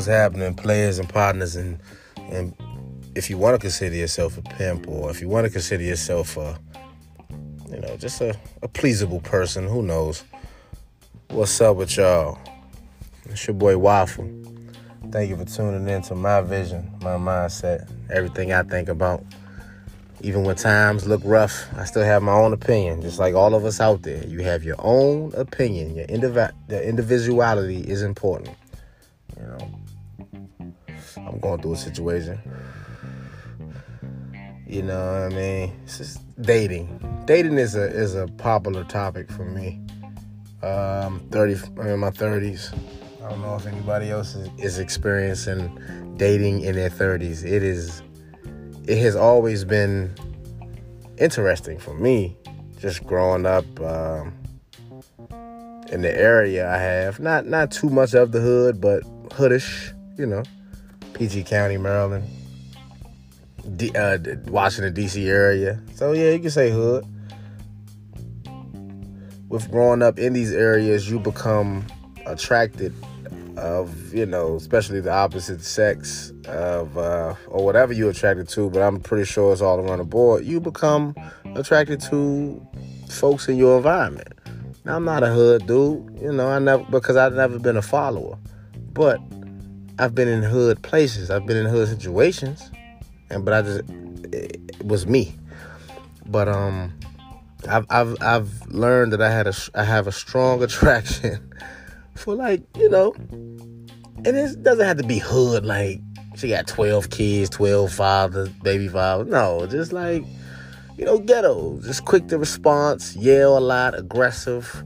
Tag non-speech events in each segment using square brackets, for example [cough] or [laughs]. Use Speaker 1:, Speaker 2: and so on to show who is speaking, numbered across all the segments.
Speaker 1: what's happening, players and partners, and and if you want to consider yourself a pimp, or if you want to consider yourself a, you know, just a, a pleasable person, who knows? What's up with y'all? It's your boy Waffle. Thank you for tuning in to my vision, my mindset, everything I think about. Even when times look rough, I still have my own opinion, just like all of us out there. You have your own opinion. Your indiv- the individuality is important. I'm going through a situation. You know what I mean? It's just dating. Dating is a is a popular topic for me. Um, 30, I'm in my 30s. I don't know if anybody else is, is experiencing dating in their 30s. It is it has always been interesting for me, just growing up um, in the area I have. Not not too much of the hood, but hoodish, you know, PG County, Maryland, D, uh, Washington D.C. area. So yeah, you can say hood. With growing up in these areas, you become attracted of you know, especially the opposite sex of uh, or whatever you're attracted to. But I'm pretty sure it's all around the board. You become attracted to folks in your environment. Now I'm not a hood dude, you know. I never because I've never been a follower, but I've been in hood places. I've been in hood situations, and but I just it was me. But um, I've I've I've learned that I had a I have a strong [laughs] attraction for like you know, and it doesn't have to be hood like she got 12 kids, 12 fathers, baby fathers. No, just like you know, ghetto, just quick to response, yell a lot, aggressive.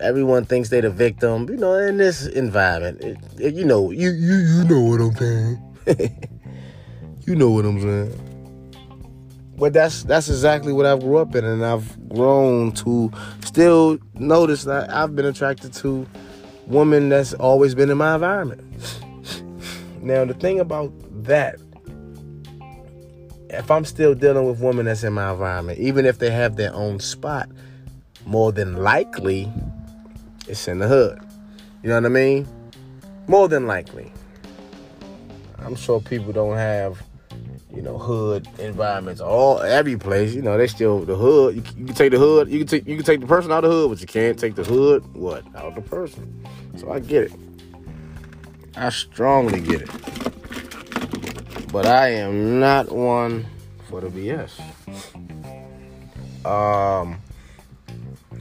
Speaker 1: Everyone thinks they're the victim, you know. In this environment, it, it, you know, you you you know what I'm saying. [laughs] you know what I'm saying. But that's that's exactly what I've grew up in, and I've grown to still notice that I've been attracted to women that's always been in my environment. [laughs] now the thing about that, if I'm still dealing with women that's in my environment, even if they have their own spot, more than likely it's in the hood. You know what I mean? More than likely. I'm sure people don't have you know, hood environments, all every place. You know, they still the hood. You, you, can take the hood. You can take you can take the person out of the hood, but you can't take the hood what out of the person. So I get it. I strongly get it. But I am not one for the BS. Um,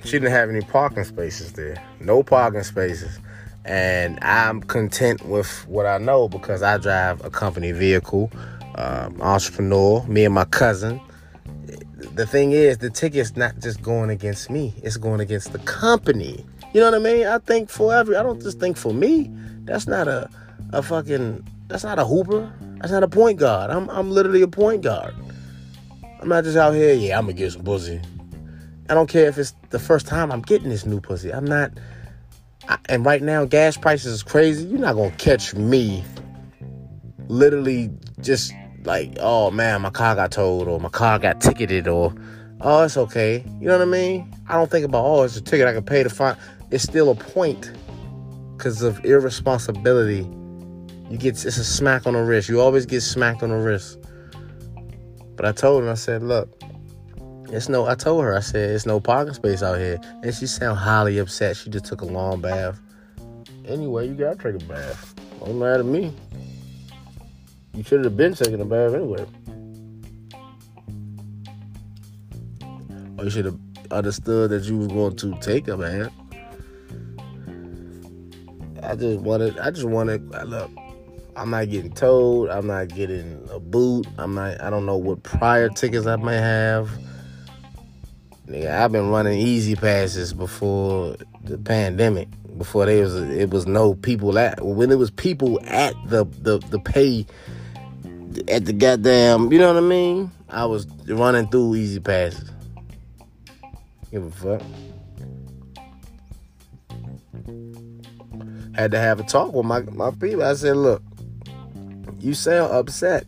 Speaker 1: she didn't have any parking spaces there. No parking spaces. And I'm content with what I know because I drive a company vehicle um, entrepreneur, me and my cousin. The thing is, the ticket's not just going against me, it's going against the company. You know what I mean? I think for every, I don't just think for me. That's not a, a fucking, that's not a hooper. That's not a point guard. I'm, I'm literally a point guard. I'm not just out here, yeah, I'm gonna get some pussy. I don't care if it's the first time I'm getting this new pussy. I'm not, I, and right now, gas prices is crazy. You're not gonna catch me literally just like, oh man, my car got towed or my car got ticketed or oh, it's okay. You know what I mean? I don't think about, oh, it's a ticket I can pay to find. It's still a point because of irresponsibility. You get it's a smack on the wrist. You always get smacked on the wrist. But I told him, I said, look, it's no. I told her, I said, it's no parking space out here, and she sounded highly upset. She just took a long bath. Anyway, you gotta take a bath. Don't mad at me. You should have been taking a bath anyway. Or you should have understood that you was going to take a bath. I just wanted, I just wanted, I look, I'm not getting towed. I'm not getting a boot. I'm not, I don't know what prior tickets I may have. Nigga, I've been running E-ZPasses before the pandemic. Before there was, it was no people at, when it was people at the, the, the pay at the goddamn, you know what I mean? I was running through E-ZPasses. Give a fuck. Had to have a talk with my, my people. I said, look, you sound upset.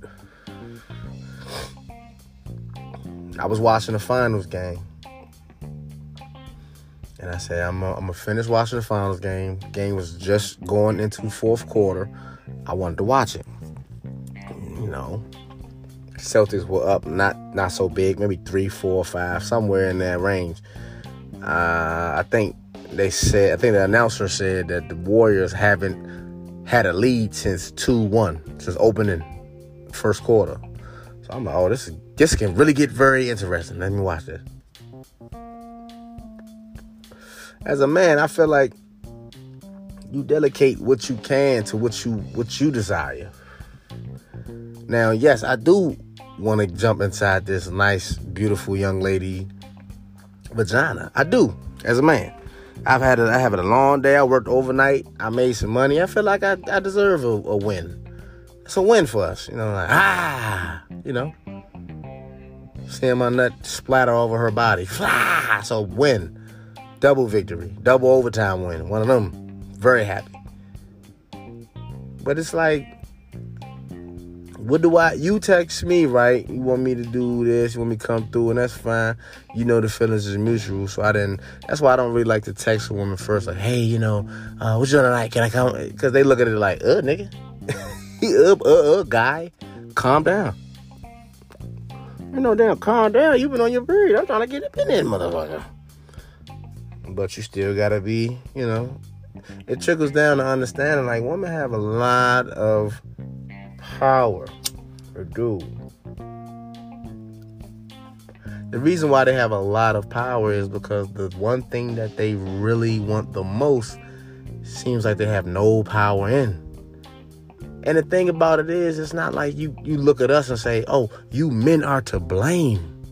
Speaker 1: I was watching the finals game. And I said, I'm going to finish watching the finals game. Game was just going into fourth quarter. I wanted to watch it. You know, Celtics were up, not not so big, maybe three, four, five, somewhere in that range. Uh, I think they said, I think the announcer said that the Warriors haven't had a lead since two one, since opening first quarter. So I'm like, oh, this is, this can really get very interesting. Let me watch this. As a man, I feel like you delegate what you can to what you what you desire. Now, yes, I do want to jump inside this nice, beautiful young lady vagina. I do, as a man. I've had a, I have had a long day. I worked overnight. I made some money. I feel like I, I deserve a, a win. It's a win for us. You know, like, ah, you know. Seeing my nut splatter over her body. [laughs] it's a win. Double victory. Double overtime win. One of them. Very happy. But it's like, what do I? You text me, right? You want me to do this? You want me to come through, and that's fine. You know the feelings is mutual, so I didn't. That's why I don't really like to text a woman first, like, hey, you know, uh, what you doing tonight? Can I come? Because they look at it like, uh, nigga, [laughs] uh, uh, uh, guy, calm down. You know, damn, calm down. You been on your period. I'm trying to get up in there, motherfucker. But you still gotta be, you know, it trickles down to understanding like women have a lot of power or do. The reason why they have a lot of power is because the one thing that they really want the most seems like they have no power in. And the thing about it is, it's not like you, you look at us and say, oh, you men are to blame.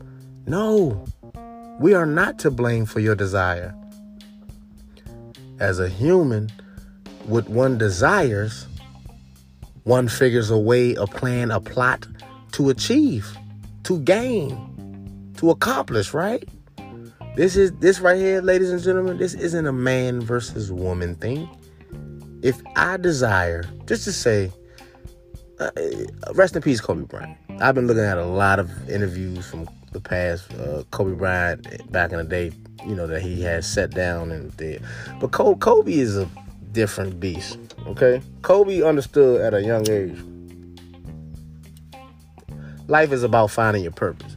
Speaker 1: No, we are not to blame for your desire. As a human, what one desires, one figures a way, a plan, a plot to achieve, to gain, to accomplish, right? This is this right here, ladies and gentlemen, this isn't a man versus woman thing. If I desire, just to say, uh, rest in peace, Kobe Bryant. I've been looking at a lot of interviews from the past. Uh, Kobe Bryant back in the day, you know, that he had sat down and did. But Kobe is a different beast. Okay, Kobe understood at a young age. Life is about finding your purpose.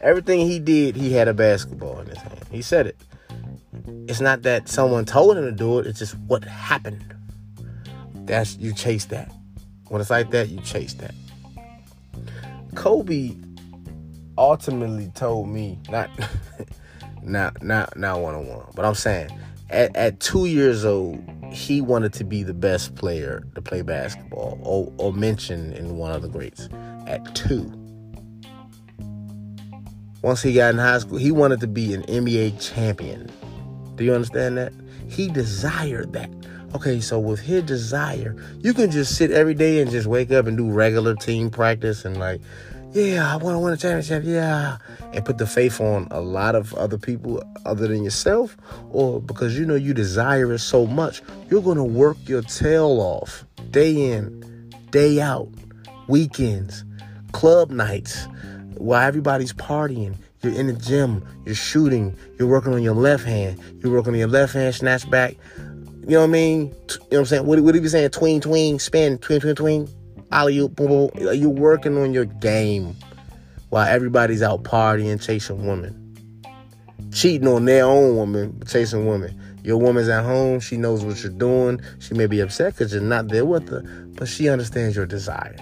Speaker 1: Everything he did, he had a basketball in his hand. He said it. It's not that someone told him to do it, it's just what happened. That's you chase that. When it's like that, you chase that. Kobe ultimately told me, not [laughs] not not not one on one, but I'm saying at, at two years old, he wanted to be the best player to play basketball or, or mentioned in one of the greats at two. Once he got in high school, he wanted to be an NBA champion. Do you understand that? He desired that. Okay, so with his desire, you can just sit every day and just wake up and do regular team practice and like, yeah, I want to win a championship, yeah, and put the faith on a lot of other people other than yourself, or because you know you desire it so much, you're gonna work your tail off day in, day out, weekends, club nights, while everybody's partying. You're in the gym, you're shooting, you're working on your left hand, you're working on your left hand snatch back, you know what I mean? You know what I'm saying? What, what are you saying? Tween, tween, spin, tween, tween, tween. Alley you, boom, boom. You're working on your game while everybody's out partying, chasing women. Cheating on their own woman, chasing women. Your woman's at home. She knows what you're doing. She may be upset because you're not there with her, but she understands your desires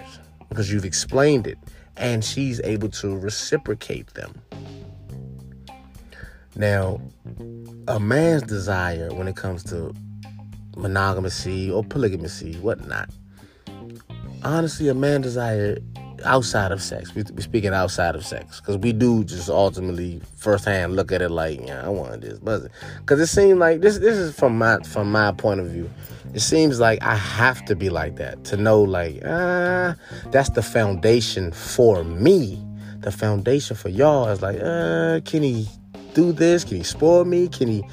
Speaker 1: because you've explained it and she's able to reciprocate them. Now, a man's desire when it comes to monogamy or polygamy, whatnot. Honestly, a man desire outside of sex. We, are speaking outside of sex because we do just ultimately firsthand look at it like, yeah, I want this, but because it seems like this. This is from my from my point of view. It seems like I have to be like that to know, like, ah, that's the foundation for me. The foundation for y'all is like, uh, can he do this? Can he spoil me? Can he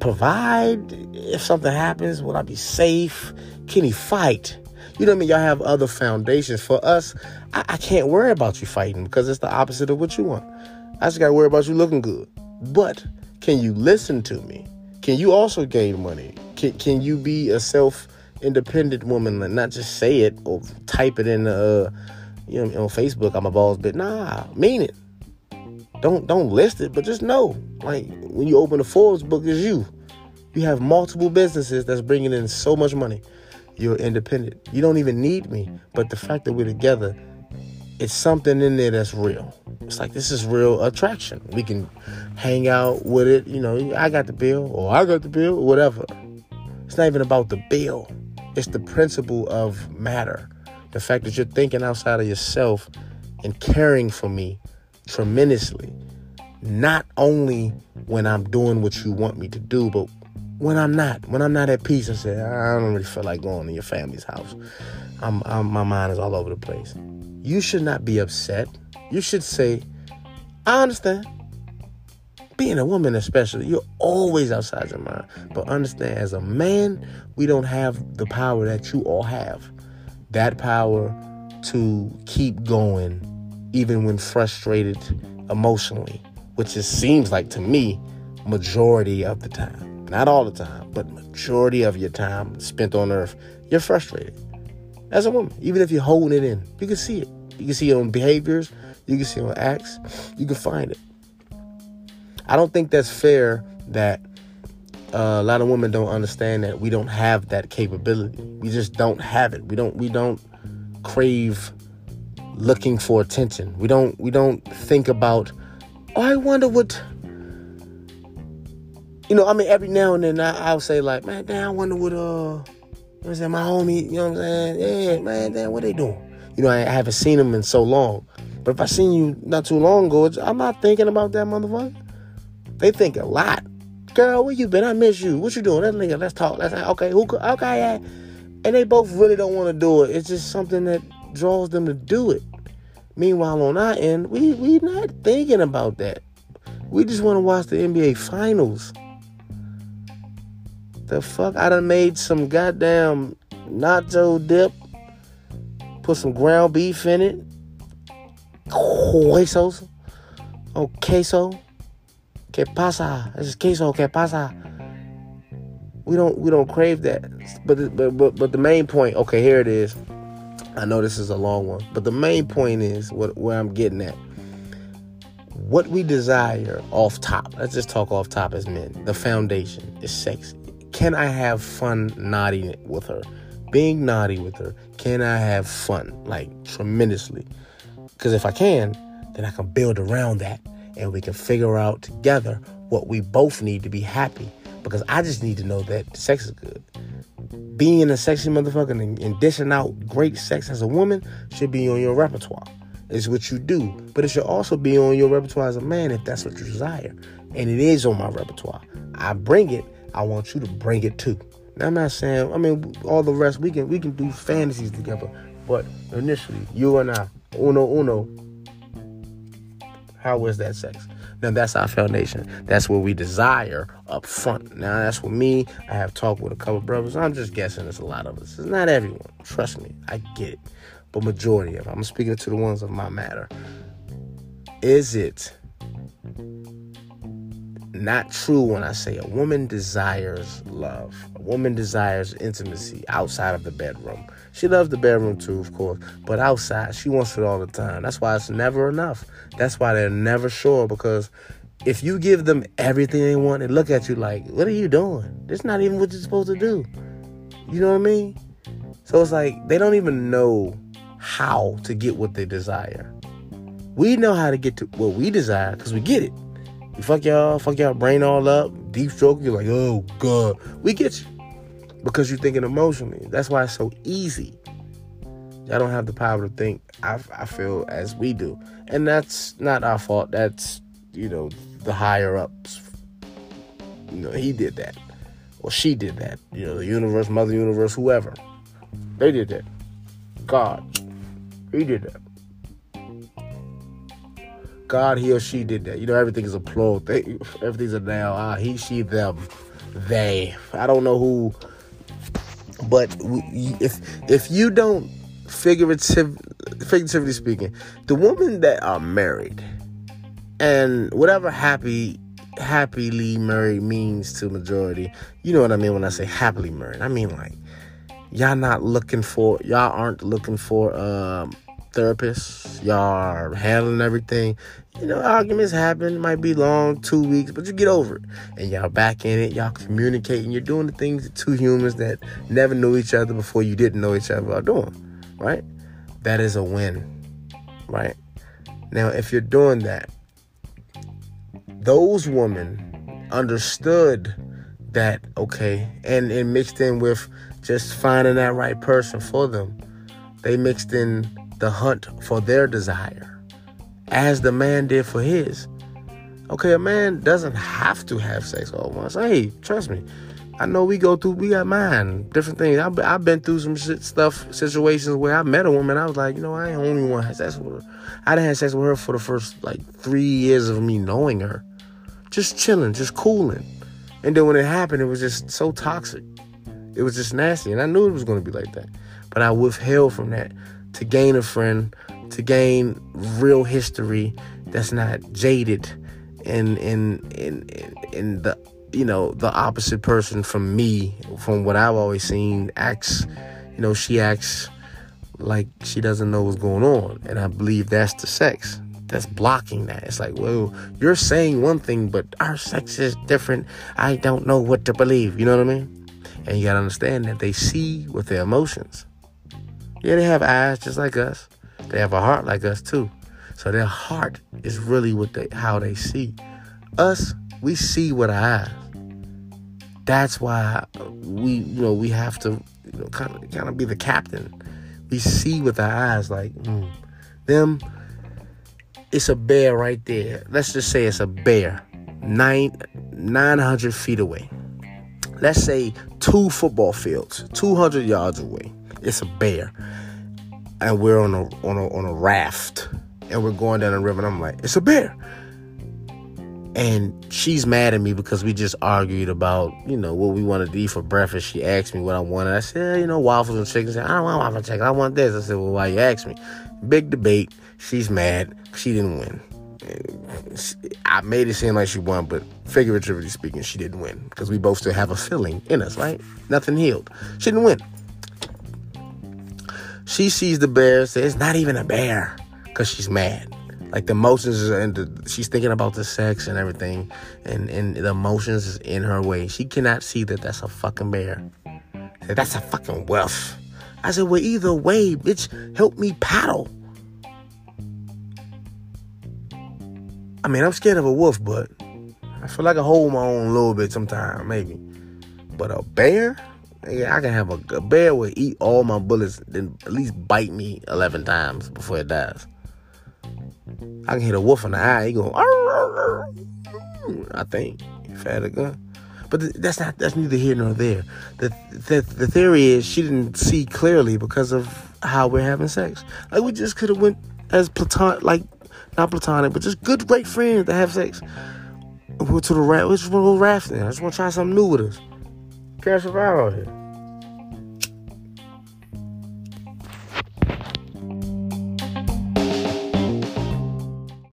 Speaker 1: provide if something happens? Will I be safe? Can he fight? You know what I mean? Y'all have other foundations. For us, I, I can't worry about you fighting because it's the opposite of what you want. I just gotta worry about you looking good. But can you listen to me? Can you also gain money? Can, can you be a self, independent woman, and not just say it or type it in uh, you know on Facebook. I'm a boss, but nah, mean it. Don't don't list it, but just know, like when you open the Forbes book, is you. You have multiple businesses that's bringing in so much money. You're independent. You don't even need me, but the fact that we're together, it's something in there that's real. It's like this is real attraction. We can hang out with it. You know, I got the bill, or I got the bill, or whatever. It's not even about the bill. It's the principle of matter. The fact that you're thinking outside of yourself and caring for me tremendously. Not only when I'm doing what you want me to do, but when I'm not, when I'm not at peace, I say, I don't really feel like going to your family's house. I'm, I'm, my mind is all over the place. You should not be upset. You should say, I understand. Being a woman, especially, you're always outside your mind. But understand, as a man, we don't have the power that you all have. That power to keep going even when frustrated emotionally, which it seems like to me majority of the time. Not all the time, but majority of your time spent on earth, you're frustrated. As a woman, even if you're holding it in, you can see it. You can see it on behaviors, you can see it on acts, you can find it. I don't think that's fair that uh, a lot of women don't understand that we don't have that capability. We just don't have it. We don't we don't crave looking for attention. We don't we don't think about oh I wonder what you know, I mean every now and then I, will say like, man, damn, I wonder what uh you know what I'm saying, my homie, you know what I'm saying? Yeah, man, damn, what they doing? You know, I, I haven't seen them in so long. But if I seen you not too long ago, I'm not thinking about that motherfucker. They think a lot. Girl, where you been? I miss you. What you doing? Let's nigga, let's talk. Let's okay, who okay, yeah. And they both really don't want to do it. It's just something that draws them to do it. Meanwhile, on our end, we we not thinking about that. We just want to watch the NBA finals. The fuck? I done made some goddamn nacho dip. Put some ground beef in it. Quesos. Oh, queso. Que pasa? This is queso. Que pasa? We don't we don't crave that. But but but, but the main point. Okay, here it is. I know this is a long one, but the main point is what where I'm getting at. What we desire off top. Let's just talk off top as men. The foundation is sex. Can I have fun naughty with her? Being naughty with her. Can I have fun like tremendously? Because if I can, then I can build around that and we can figure out together what we both need to be happy. Because I just need to know that sex is good being a sexy motherfucker and, and dishing out great sex as a woman should be on your repertoire. It's what you do, but it should also be on your repertoire as a man if that's what you desire. And it is on my repertoire. I bring it. I want you to bring it too. Now I'm not saying. I mean, all the rest we can we can do fantasies together, but initially, you and I, uno uno. How was that sex? Now that's our foundation. That's what we desire up front. Now that's with me. I have talked with a couple brothers. I'm just guessing it's a lot of us. It's not everyone. Trust me. I get it. But majority of I'm speaking to the ones of my matter. Is it not true when I say a woman desires love. A woman desires intimacy outside of the bedroom. She loves the bedroom too, of course, but outside, she wants it all the time. That's why it's never enough. That's why they're never sure because if you give them everything they want, they look at you like, what are you doing? That's not even what you're supposed to do. You know what I mean? So it's like they don't even know how to get what they desire. We know how to get to what we desire because we get it. You fuck y'all, fuck y'all brain all up, deep stroke, you're like, oh God. We get you. Because you're thinking emotionally. That's why it's so easy. Y'all don't have the power to think, I, I feel, as we do. And that's not our fault. That's, you know, the higher ups. You know, he did that. Or she did that. You know, the universe, Mother Universe, whoever. They did that. God. He did that. God, he or she did that. You know, everything is a plural. [laughs] Everything's a noun. Ah, he, she, them, they. I don't know who, but if if you don't figurative, figuratively speaking, the women that are married, and whatever happy happily married means to majority, you know what I mean when I say happily married. I mean like y'all not looking for y'all aren't looking for um therapists. Y'all are handling everything. You know, arguments happen. It might be long, two weeks, but you get over it. And y'all back in it. Y'all communicating. You're doing the things that two humans that never knew each other before you didn't know each other are doing. Right? That is a win. Right? Now, if you're doing that, those women understood that, okay, and it mixed in with just finding that right person for them. They mixed in the hunt for their desire as the man did for his. Okay, a man doesn't have to have sex all at once. Hey, trust me. I know we go through, we got mine, different things. I've, I've been through some shit, stuff, situations where I met a woman. I was like, you know, I ain't only one sex with her. I didn't have sex with her for the first like three years of me knowing her. Just chilling, just cooling. And then when it happened, it was just so toxic. It was just nasty. And I knew it was going to be like that. But I withheld from that to gain a friend, to gain real history that's not jaded and in in in the you know the opposite person from me from what I've always seen acts you know she acts like she doesn't know what's going on. And I believe that's the sex that's blocking that. It's like well you're saying one thing but our sex is different. I don't know what to believe. You know what I mean? And you got to understand that they see with their emotions yeah, they have eyes just like us. They have a heart like us too. So their heart is really what they how they see. Us, we see with our eyes. That's why we, you know, we have to, you know, kind of, kind of be the captain. We see with our eyes, like mm, them. It's a bear right there. Let's just say it's a bear, nine nine hundred feet away. Let's say two football fields, two hundred yards away it's a bear, and we're on a on a on a raft, and we're going down the river. And I'm like, it's a bear. And she's mad at me because we just argued about, you know, what we wanted to eat for breakfast. She asked me what I wanted. I said, you know, waffles and chicken. She said, I don't want waffles and chicken. I want this. I said, well, why you ask me? Big debate. She's mad. She didn't win. I made it seem like she won, but figuratively speaking, she didn't win because we both still have a feeling in us, right? Nothing healed. She didn't win. She sees the bear, says it's not even a bear, because she's mad. Like the emotions and the, she's thinking about the sex and everything, and and the emotions is in her way. She cannot see that that's a fucking bear. Said, that's a fucking wolf. I said, well, either way, bitch, help me paddle. I mean, I'm scared of a wolf, but I feel like I hold my own a little bit sometimes, maybe. But a bear? I can have a, a bear will eat all my bullets, then at least bite me eleven times before it dies. I can hit a wolf in the eye. He go, I think if I had a gun. But that's not that's neither here nor there. The, the the theory is she didn't see clearly because of how we're having sex. Like we just could have went as platonic, like not platonic, but just good great friends to have sex. We went to the raft. We just want to go rafting. I just want to try something new with us. Survive out here.